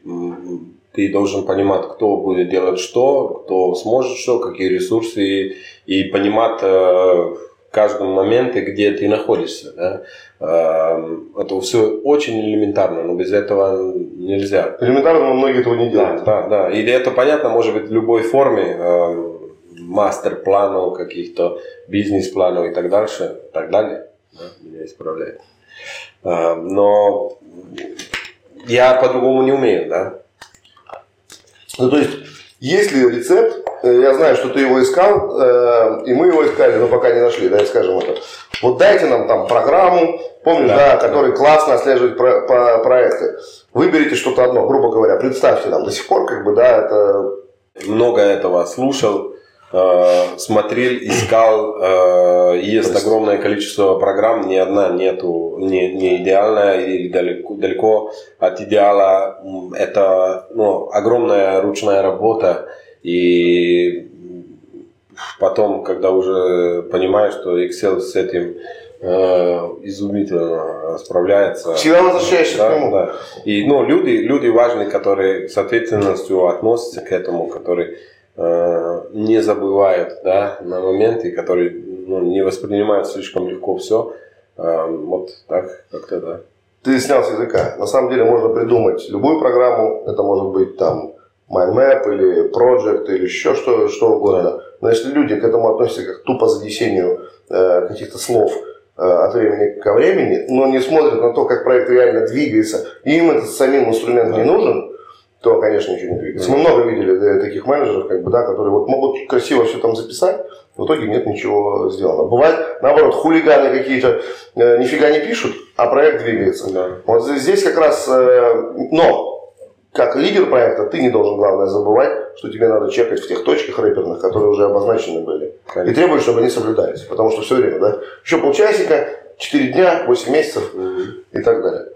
Ты должен понимать, кто будет делать что, кто сможет что, какие ресурсы, и, и понимать э, каждом моменте, где ты находишься. Да? Эм, это все очень элементарно, но без этого нельзя. Элементарно, но многие этого не делают. Да, да, да. И это понятно может быть в любой форме, эм, мастер-планов, каких-то бизнес-планов и так дальше, так далее. Да, меня исправляет. Эм, но я по-другому не умею, да. Ну, то есть, есть ли рецепт, э, я знаю, что ты его искал, э, и мы его искали, но пока не нашли, да, скажем это. Вот дайте нам там программу, помнишь, да, да который да. классно отслеживает про, по проекты. Выберите что-то одно, грубо говоря, представьте нам до сих пор, как бы, да, это... Много этого слушал, э, э, смотрел, искал, э, есть, есть огромное количество программ, ни одна нету, не, не идеальная или далеко, далеко от идеала. Это ну, огромная ручная работа и потом, когда уже понимаешь, что Excel с этим э, изумительно справляется. Всегда возвращаешься да, к нему. Да. И ну, люди, люди важные, которые с ответственностью относятся к этому, которые э, не забывают да, на моменты, которые ну, не воспринимают слишком легко все. Э, вот так как-то да. Ты снял с языка. На самом деле можно придумать любую программу. Это может быть там MindMap или Project или еще что, что угодно. Но если люди к этому относятся как тупо занесению э, каких-то слов э, от времени ко времени, но не смотрят на то, как проект реально двигается, и им этот самим инструмент не нужен, то, конечно, ничего не двигается. Мы много видели э, таких менеджеров, как бы, да, которые вот могут красиво все там записать, в итоге нет ничего сделано. Бывает, наоборот, хулиганы какие-то э, нифига не пишут, а проект двигается. Да. Вот здесь как раз, э, но как лидер проекта ты не должен, главное, забывать, что тебе надо чекать в тех точках рэперных, которые уже обозначены были. Конечно. И требовать, чтобы они соблюдались. Потому что все время, да, еще полчасика, 4 дня, 8 месяцев и так далее.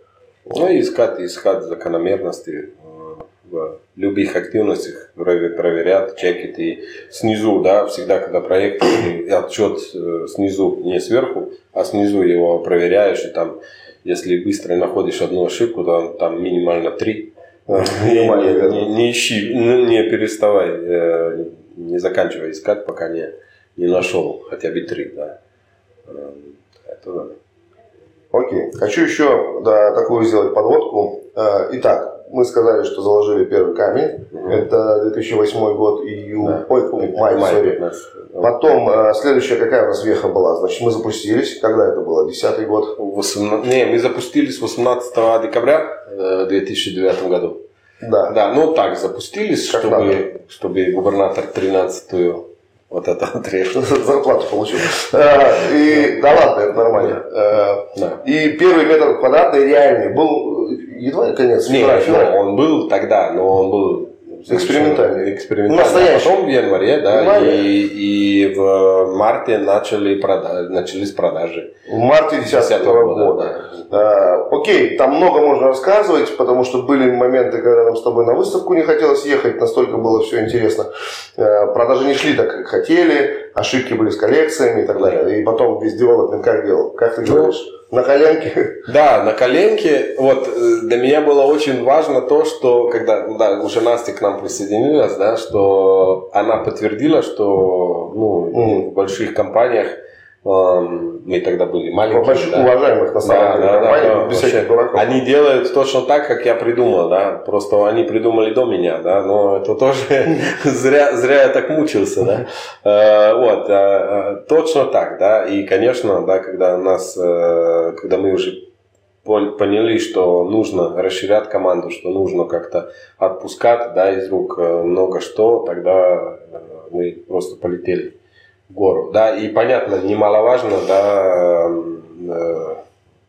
Ну и искать, искать закономерности э, в любых активностях, проверять, чекать. И снизу, да, всегда, когда проект, отчет э, снизу, не сверху, а снизу его проверяешь, и там, если быстро находишь одну ошибку, то там минимально три не, не, не ищи, ну, не переставай, э, не заканчивай искать, пока не, не нашел хотя бы три, да. Эм, это. Окей. Хочу еще да, такую сделать подводку. Э, итак, мы сказали, что заложили первый камень. Угу. Это 2008 год, июль, да. ой, май, май сори. Потом, э, следующая какая у нас веха была? Значит, мы запустились. Когда это было? Десятый год? 18... Не, мы запустились 18 декабря в 2009 году. Да. Да, ну так, запустились, чтобы, чтобы губернатор 13-ю вот это отрежет. Зарплату получил. Э, и, да ладно, это нормально. Э, и первый метр квадратный реальный был едва ли конец Нет, он был тогда, но он был Экспериментальный. Экспериментальный. Настоящий. А потом в январе, да, и, и в марте начали прода- начались продажи. В марте 2010 года. года. Да. А, окей, там много можно рассказывать, потому что были моменты, когда нам с тобой на выставку не хотелось ехать, настолько было все интересно. А, продажи не шли так, как хотели, ошибки были с коллекциями и так далее. И потом весь девелопмент как делал? Как ты ну, говоришь? На коленке? Да, на коленке. Вот э, для меня было очень важно то, что когда да, уже Настя к нам присоединилась, да, что она подтвердила, что ну, mm. в больших компаниях мы тогда были маленькие. Больших да. уважаемых на самом деле да, компаний, да, без всяких дураков. Они делают точно так, как я придумал, да. Просто они придумали до меня, да. Но это тоже зря, зря я так мучился, да. Э, вот, э, э, точно так, да. И, конечно, да, когда нас, когда мы уже поняли, что нужно расширять команду, что нужно как-то отпускать, да, из рук много что, тогда мы просто полетели гору. Да, и понятно, немаловажно, да,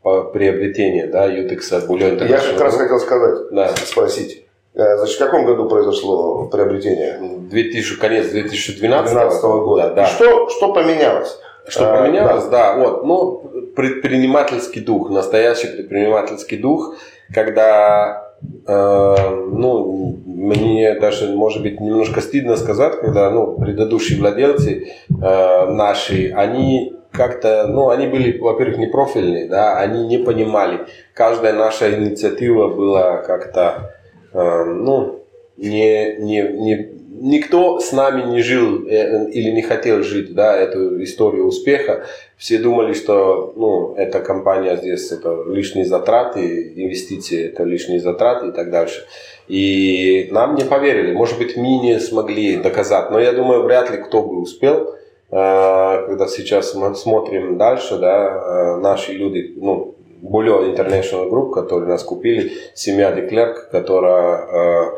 э, приобретение, да, Ютекса Bullion Я как раз хотел сказать, да. спросить. Э, значит, в каком году произошло приобретение? 2000, конец 2012 -го года. Да. И что, что поменялось? Что а, поменялось, да. да, вот, ну, предпринимательский дух, настоящий предпринимательский дух, когда Э, ну, мне даже, может быть, немножко стыдно сказать, когда, ну, предыдущие владельцы э, наши, они как-то, ну, они были, во-первых, не профильные, да, они не понимали. Каждая наша инициатива была как-то, э, ну, не, не, не, никто с нами не жил э, или не хотел жить, да, эту историю успеха. Все думали, что, ну, эта компания здесь, это лишние затраты, инвестиции, это лишние затраты и так дальше. И нам не поверили. Может быть, мы не смогли доказать, но я думаю, вряд ли кто бы успел. Э, когда сейчас мы смотрим дальше, да, э, наши люди, ну, более International Group, которые нас купили, семья Деклерк, которая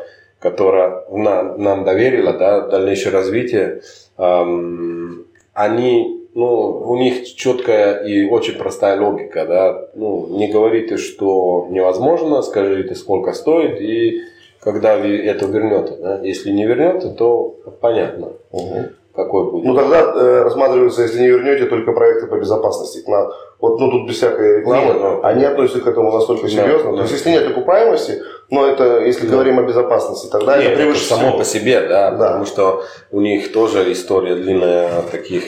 которая нам, нам доверила, да, дальнейшее развитие, эм, они, ну, у них четкая и очень простая логика, да, ну, не говорите, что невозможно, скажите, сколько стоит, и когда это вернете, да, если не вернете, то понятно. Угу. какой будет? Ну тогда э, рассматриваются, если не вернете, только проекты по безопасности. На, вот, ну тут без всякой рекламы, Нет, ну, они относятся к этому настолько серьезно. да. То есть, если нет окупаемости, но это, если говорим о безопасности, тогда Нет, это это превыше само всего. по себе, да, Да. потому что у них тоже история длинная таких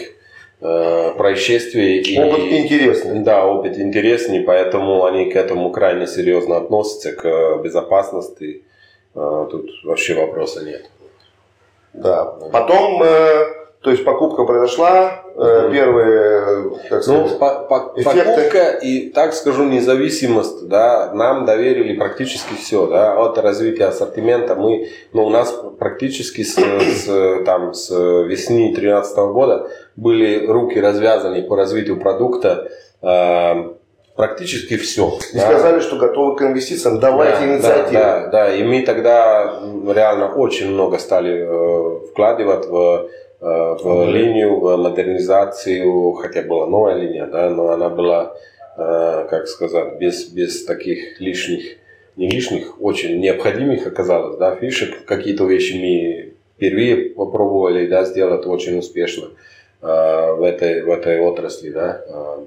э, происшествий. и- Опыт интересный. Да, опыт интересный, поэтому они к этому крайне серьезно относятся, к безопасности. Э, Тут вообще вопроса нет. Да. Потом, э, то есть покупка произошла, Мгм. первые, как Ну, сказать, по- по- эффекты. покупка и, так скажу, независимость, да, нам доверили практически все, да, от развития ассортимента мы, ну, у нас практически с, с, там, с весны 2013 года были руки развязаны по развитию продукта, э, практически все. и сказали, что готовы к инвестициям, давайте да, инициативу. Да, да, да, и мы тогда реально очень много стали э, вкладывать в, в Мгм. линию, в модернизацию, хотя была новая линия, да, но она была, э, как сказать, без, без таких лишних, не лишних, очень необходимых оказалось, да, фишек. Какие-то вещи мы впервые попробовали, да, сделать очень успешно э, в этой, в этой отрасли, да. Э,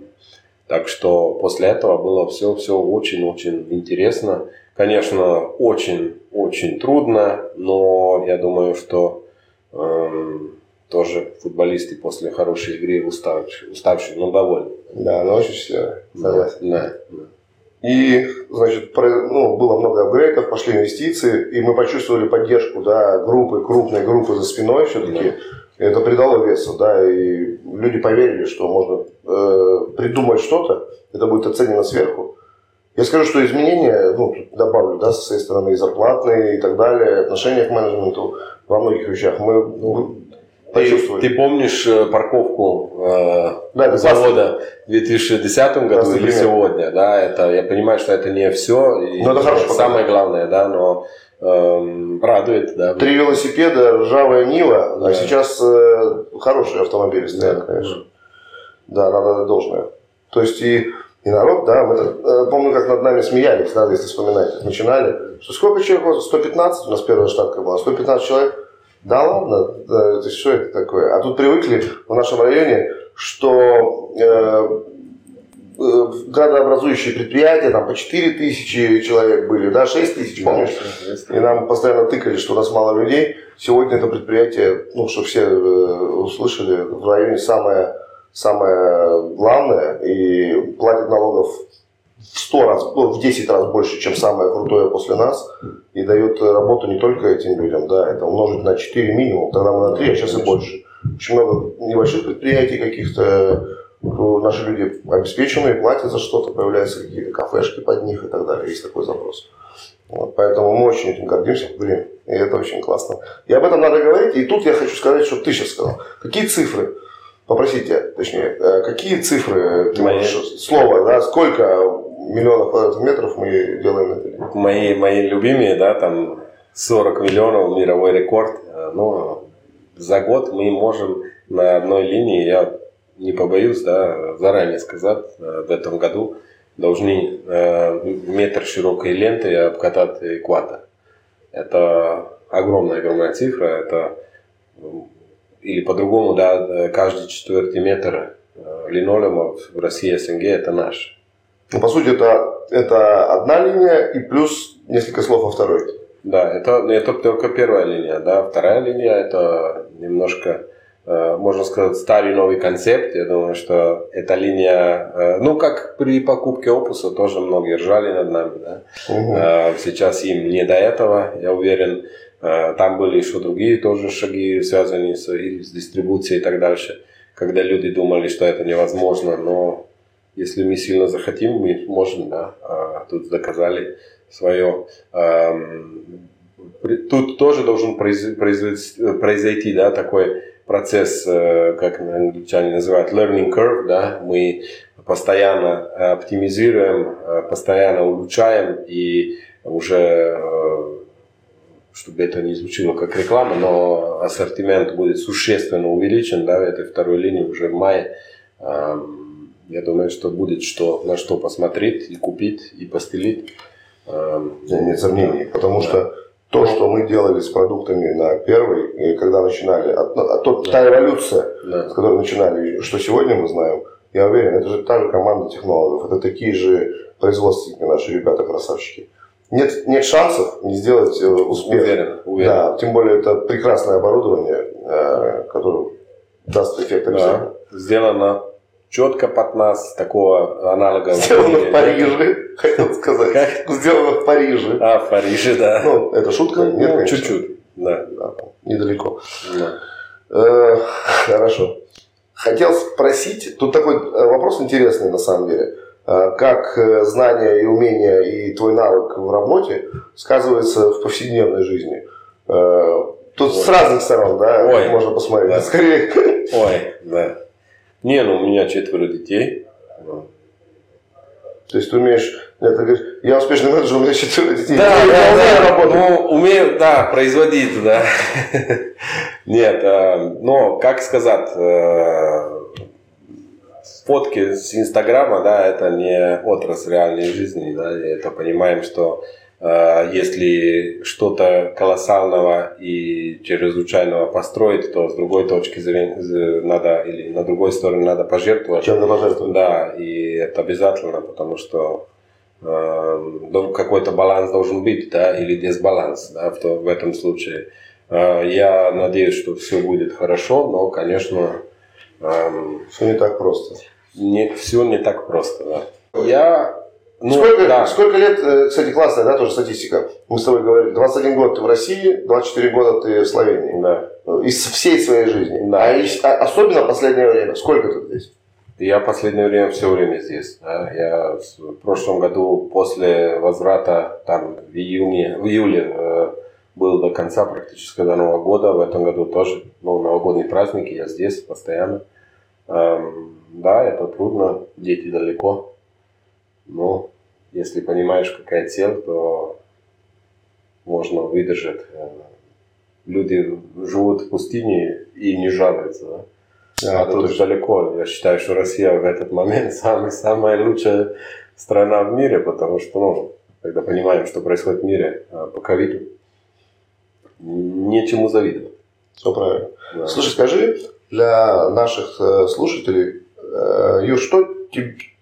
так что после этого было все, все очень-очень интересно. Конечно, очень-очень трудно, но я думаю, что эм, тоже футболисты после хорошей игры уставшие, уставшие но довольны. Да, но очень счастливо. Согласен. Да, да. И, значит, про- ну, было много апгрейдов, пошли инвестиции, и мы почувствовали поддержку, да, группы, крупной группы за спиной все-таки. Это придало весу, да, и люди поверили, что можно э, придумать что-то, это будет оценено сверху. Я скажу, что изменения, ну, добавлю, да, со своей стороны, и зарплатные, и так далее, отношения к менеджменту, во многих вещах мы ну, Ты, почувствовали. ты помнишь э, парковку э, Да, это завода в 2010 году Классный или пример. сегодня? Да, это я понимаю, что это не все, и Но это хороший самое главное, да, но эм, радует, да. Три велосипеда, ржавая Нива, Да. а сейчас э, хорошие автомобили стоят, Да. конечно. Да, надо должное. То есть и, и народ, да, мы э, помню, как над нами смеялись, да, если вспоминать, начинали. Что сколько человек? вот, 115, у нас первая штатка была, 115 человек. Да ладно, да, это что это такое? А тут привыкли в нашем районе, что э, э, градообразующие предприятия, там по 4 тысячи человек были, да, 6 тысяч, помнишь? И нам постоянно тыкали, что у нас мало людей. Сегодня это предприятие, ну, чтобы все э, услышали, в районе самое, самое главное и платит налогов в 100 раз, ну, в 10 раз больше, чем самое крутое после нас. И дает работу не только этим людям, да, это умножить на 4 минимум, тогда мы на 3, а сейчас и больше. Очень много небольших предприятий каких-то, ну, наши люди обеспеченные, платят за что-то, появляются какие-то кафешки под них и так далее. Есть такой запрос. Вот, поэтому мы очень этим гордимся, блин, и это очень классно. И об этом надо говорить, и тут я хочу сказать, что ты сейчас сказал. Какие цифры, попросите, точнее, э, какие цифры, ты можешь, слово, да, сколько миллионов квадратных метров мы делаем на? Мои, мои любимые, да, там 40 миллионов мировой рекорд. Э, Ну, за год мы можем на одной линии, я не побоюсь, да, заранее сказать, э, в этом году должны э, метр широкой ленты обкатать экватор. Это огромная-огромная цифра. Это, или по-другому, да, каждый четвертый метр линолеума в России СНГ это наш. Ну, по сути, это, это одна линия и плюс несколько слов о второй. Да, это, это только первая линия, да. Вторая линия это немножко, э, можно сказать, старый новый концепт. Я думаю, что эта линия, э, ну как при покупке опуса тоже многие ржали над нами, да. Э, Сейчас им не до этого, я уверен. Там были еще другие тоже шаги, связанные с, с дистрибуцией и так дальше, когда люди думали, что это невозможно, но если мы сильно захотим, мы можем, да. А Тут доказали свое. Тут тоже должен произойти, да, такой процесс, э, как англичане называют, learning curve, да, мы постоянно оптимизируем, э, постоянно улучшаем и уже, э, чтобы это не звучало как реклама, но ассортимент будет существенно увеличен, да, в этой второй линии уже в мае. Я думаю, что будет что, на что посмотреть и купить, и постелить. Эм, Нет, сомнений, потому Да. что то, что мы делали с продуктами на первой, когда начинали, а, а то, та эволюция, Да. с которой начинали, что сегодня мы знаем, я уверен, это же та же команда технологов, это такие же производственники наши ребята, красавчики. Нет, нет шансов не сделать э, успех. Уверен, уверен. Да, тем более это прекрасное оборудование, э, которое даст эффект обязательно. Да. Сделано четко под нас, такого аналога. Сделано в Париже, хотел сказать. Как? Сделано в Париже. А, в Париже, да. Ну, это шутка? Нет, Ну, конечно. чуть-чуть. Да. Да, недалеко. да. Э, Хорошо. Хотел спросить, тут такой э, вопрос интересный на самом деле. Э, Как э, знания и умения и твой навык в работе сказывается в повседневной жизни? Тут с Ой. разных сторон, да, Ой. можно посмотреть. Да. Скорее, Ой, да. Не, ну у меня четверо детей. то есть ты умеешь, ты говоришь, я успешный менеджер, у меня четыре детей. Да, я да, да. работать. Ну, умею, да, производить, да. Нет, э, но, как сказать, э, фотки с Инстаграма, да, это не отрасль реальной жизни, да, и это понимаем, что если что-то колоссального и чрезвычайного построить, то с другой точки зрения надо, или на другой стороне надо пожертвовать. Чем-то пожертвовать. Да, и это обязательно, потому что э, дол- какой-то баланс должен быть, да, или дисбаланс, да, в, то- в этом случае. Э, я надеюсь, что все будет хорошо, но, конечно, Все не так просто. не, все не так просто, да. Я, ну, сколько, да, сколько лет, э, кстати, классная, да, тоже статистика. Мы с тобой говорили, 21 год ты в России, 24 года ты в Словении. да. Из всей своей жизни. Да. А, из- а особенно последнее время. Сколько ты здесь? Я последнее время все время здесь. да. Я в прошлом году после возврата там в июне, в июле э, был до конца практически до Нового года. В этом году тоже ну, новогодние праздники. Я здесь постоянно. Эм, да, это трудно. Дети далеко. Но если понимаешь, какая цель, то можно выдержать. Э, Люди живут в пустыне и не жалуются. Да? Да, А тут точно. далеко. Я считаю, что Россия в этот момент самая, самая лучшая страна в мире, потому что, ну, когда понимаем, что происходит в мире а, по ковиду, нечему завидовать. Все правильно. Да. Слушай, скажи для наших э, слушателей, э, Юр, что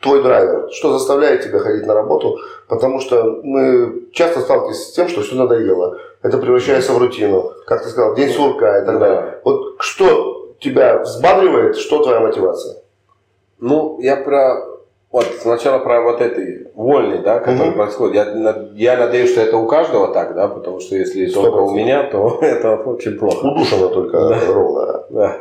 твой драйвер? Что заставляет тебя ходить на работу? Потому что мы часто сталкиваемся с тем, что все надоело. Это превращается в рутину. Как ты сказал, день сурка и так Да. далее. Вот что тебя взбадривает, что твоя мотивация? Ну, я про... Вот, сначала про вот этой вольный, да, который Мгм. происходит. Я, я надеюсь, что это у каждого так, да, потому что если Сто только у меня, то это очень плохо. Удушено только ровно. Да.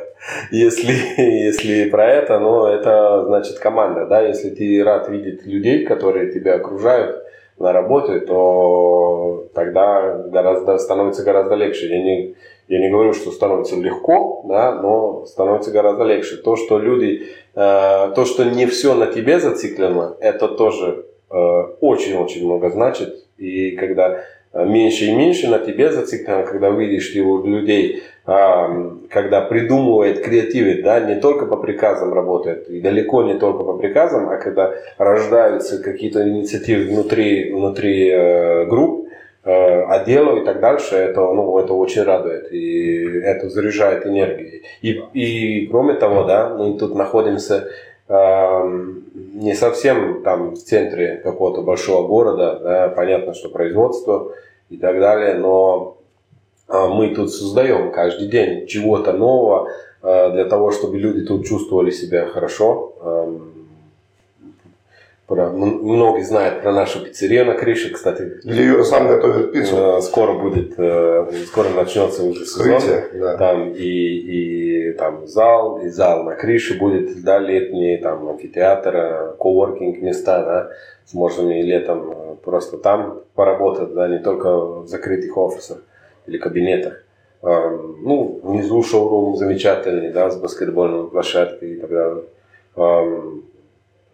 Если, если про это, ну, это значит команда, да, если ты рад видеть людей, которые тебя окружают на работе, то тогда гораздо, становится гораздо легче. Я не, я не говорю, что становится легко, да, но становится гораздо легче. То, что люди, э, то, что не все на тебе зациклено, это тоже э, очень-очень много значит. И когда э, меньше и меньше на тебе зациклено, когда видишь у людей, а, когда придумывает, креативит, да, не только по приказам работает, и далеко не только по приказам, а когда рождаются какие-то инициативы внутри, внутри э, групп, э, отдела и так дальше, это, ну, это очень радует, и это заряжает энергией. И, и кроме того, да, мы тут находимся не совсем там в центре какого-то большого города, да, понятно, что производство и так далее, но а, мы тут создаем каждый день чего-то нового а, для того, чтобы люди тут чувствовали себя хорошо. Эм, про- многие знают про нашу пиццерию на крыше, кстати. Где Юра сам готовит пиццу. Э, Скоро будет, э, скоро начнется уже сезон. Да. Там и, и там зал, и зал на крыше будет, да, летний, там амфитеатр, э, коворкинг места, да, сможем и летом просто там поработать, да, не только в закрытых офисах или кабинетах. Эм, Ну, внизу шоурум замечательный, да, с баскетбольной площадкой и так далее.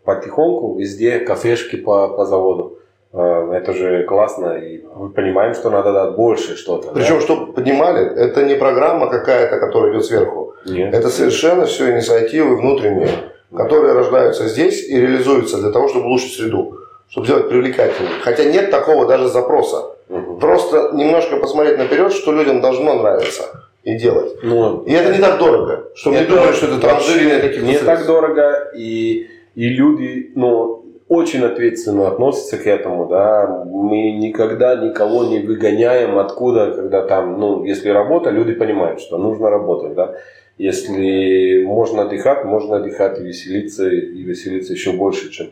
Потихоньку везде кафешки по, по заводу. Э, Это же классно, и мы понимаем, что надо дать больше что-то. да. Причем, что поднимали, это не программа какая-то, которая идет сверху. Нет. Это совершенно все инициативы внутренние, которые рождаются здесь и реализуются для того, чтобы улучшить среду, чтобы сделать привлекательней. Хотя нет такого даже запроса. Мгм. просто немножко посмотреть наперед, что людям должно нравиться и делать. Ну, И это не так дорого, чтобы не думать, что это транжирение каких-то Не средств. так дорого, и, и люди, ну, очень ответственно относятся к этому, да. Мы никогда никого не выгоняем откуда, когда там, ну, если работа, люди понимают, что нужно работать, да. Если можно отдыхать, можно отдыхать и веселиться, и веселиться еще больше, чем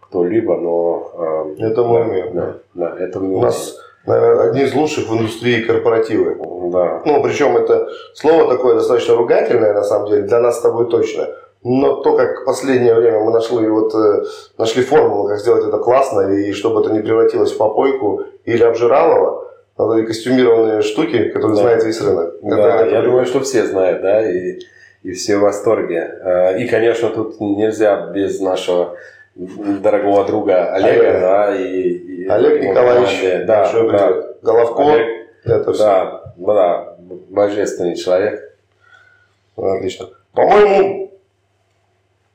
кто-либо, но... э, Это мы да, умеем, Да, да, это мы У нас, наверное, одни из лучших в индустрии корпоративы. Да. Ну, причем это слово такое достаточно ругательное, на самом деле, для нас с тобой точно. Но то, как в последнее время мы нашли, вот, э, нашли формулу, как сделать это классно, и чтобы это не превратилось в попойку или обжиралово, надо и костюмированные штуки, которые Да. знает весь рынок. Это- Да, это я думаю, что все знают, да, и, и все в восторге. Э, И, конечно, тут нельзя без нашего дорогого друга Олега, Олега. да, и, и Олег Николаевич, да, да. привет. Головко, Олег, это все. да, да, божественный человек. Отлично. По-моему,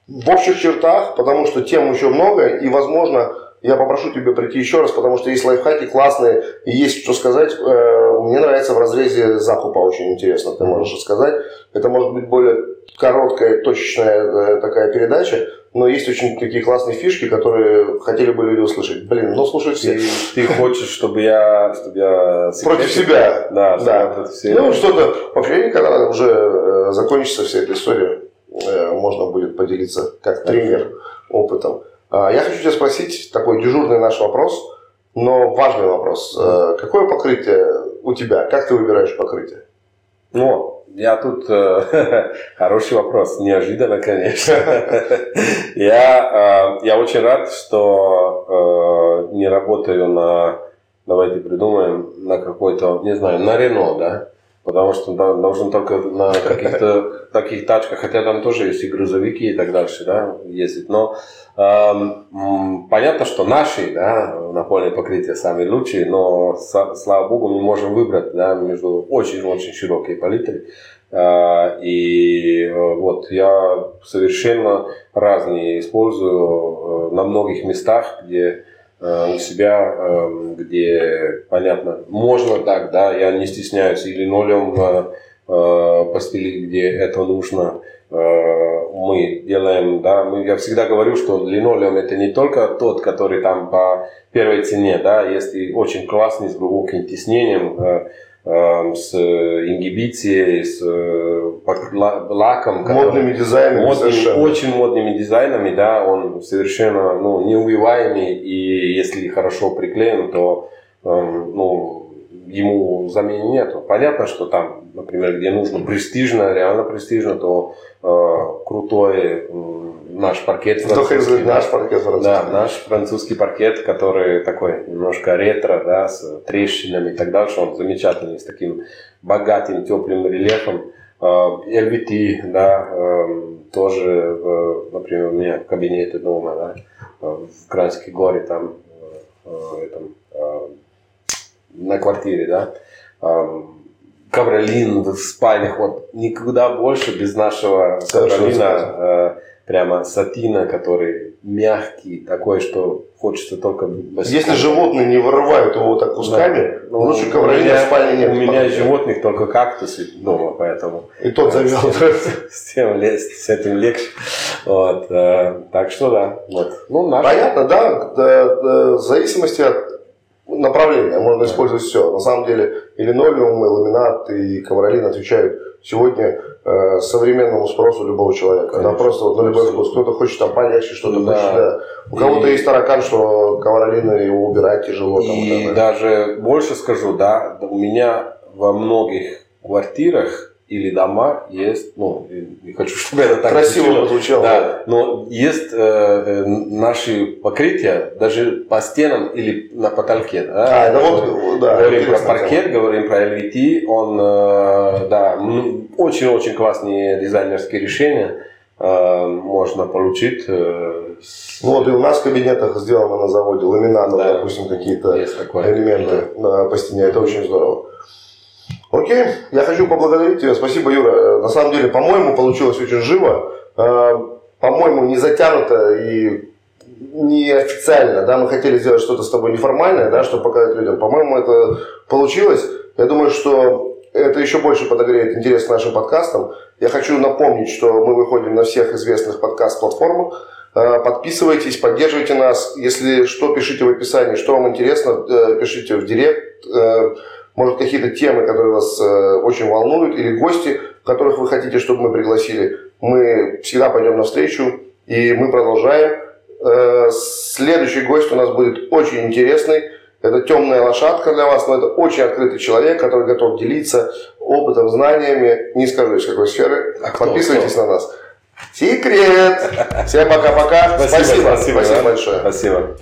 в общих чертах, потому что тем еще много, и, возможно, я попрошу тебя прийти еще раз, потому что есть лайфхаки классные, и есть что сказать. Э, Мне нравится в разрезе закупа очень интересно, ты можешь рассказать. Это может быть более короткая, точечная э, такая передача, но есть очень такие классные фишки, которые хотели бы люди услышать. Блин, ну слушай все. Ты, ты хочешь, чтобы я, чтобы я Против себя. Да, Да. против себя. Ну, что-то, вообще, когда уже э, закончится вся эта история, можно будет поделиться как тренер опытом. А, я хочу тебя спросить такой дежурный наш вопрос, но важный вопрос. Э, какое покрытие у тебя? Как ты выбираешь покрытие? Ну, я тут... э, хороший вопрос. Неожиданно, конечно. я, э, я очень рад, что э, не работаю на... Давайте придумаем на какой-то, не знаю, на Рено, да? Потому что да, должен только на каких-то таких тачках, хотя там тоже есть и грузовики и так дальше, да, ездить. Но эм, понятно, что наши, да, напольные покрытия самые лучшие, но слава богу мы можем выбрать, да, между очень-очень широкой палитрой. Э, И э, вот я совершенно разные использую э, на многих местах, где у себя, э, где, понятно, можно так, да, я не стесняюсь, или нолем э, э, постелить, где это нужно, Э, мы делаем, да, мы, я всегда говорю, что линолеум это не только тот, который там по первой цене, да, есть и очень классный с глубоким тиснением, э, э, с ингибицией, с э, лаком, который- Модными дизайнами совершенно. очень модными дизайнами, да, он совершенно ну, неубиваемый, и если хорошо приклеен, то эм, ну, ему замены нету. Понятно, что там, например, где нужно престижно, реально престижно, то э, крутой м, наш паркет хочет французский, да. наш паркет французский. Да, наш французский паркет, который такой немножко ретро, да, с трещинами и так дальше, он замечательный, с таким богатым, теплым рельефом. Э, LVT, да, эм, тоже, э, например, у меня в кабинете дома, да, э, в Кранской горе, там, э, э, этом, э, на квартире, да, ковролин в спальнях, вот никуда больше без нашего ковролина, э, прямо сатина, который мягкий, такой, что хочется только босиком. Если животные не вырывают его вот так кусками, Ну, лучше у ковролина меня- в спальне нет. У меня из животных только кактусы дома, поэтому И тот завел. с, тем лез- с этим легче. Вот, э, так что да, вот. Ну, наш. Понятно, да, да, да, в зависимости от направления можно использовать все. На самом деле и линолеум, и ламинат, и ковролин отвечают сегодня э, современному спросу любого человека. Да, Конечно. просто вот на любой Абсолютно. вкус. Кто-то хочет там полегче, что-то Да. хочет, да. У кого-то И- есть таракан, что ковролина его убирать тяжело. Там, И вот это. даже больше скажу, да, у меня во многих квартирах или домах есть, ну, не хочу, чтобы это так Красиво звучало. Да, но есть э, э, наши покрытия даже по стенам или на потолке. Да, А, это вот, да, говорим про интересная тема. паркет, говорим про LVT, он, э, да, очень-очень классные дизайнерские решения э, можно получить. э, с- Ну вот и у нас в кабинетах сделано на заводе ламинатом, Да. допустим, какие-то элементы на, по стене. Это очень здорово. Окей, я хочу поблагодарить тебя. Спасибо, Юра. На самом деле, по-моему, получилось очень живо. Э, По-моему, не затянуто и неофициально, да, мы хотели сделать что-то с тобой неформальное, да, чтобы показать людям. По-моему, это получилось. Я думаю, что это еще больше подогреет интерес к нашим подкастам. Я хочу напомнить, что мы выходим на всех известных подкаст-платформах. Э, подписывайтесь, поддерживайте нас. Если что, пишите в описании, что вам интересно, э, пишите в директ. Э, может, какие-то темы, которые вас очень волнуют, или гости, которых вы хотите, чтобы мы пригласили. Мы всегда пойдем навстречу, и мы продолжаем. Следующий гость у нас будет очень интересный. Это темная лошадка для вас, но это очень открытый человек, который готов делиться опытом, знаниями. Не скажу из какой сферы. А Подписывайтесь кто? на нас. Секрет. Всем пока-пока. Спасибо. Спасибо, спасибо, спасибо да? большое. Спасибо.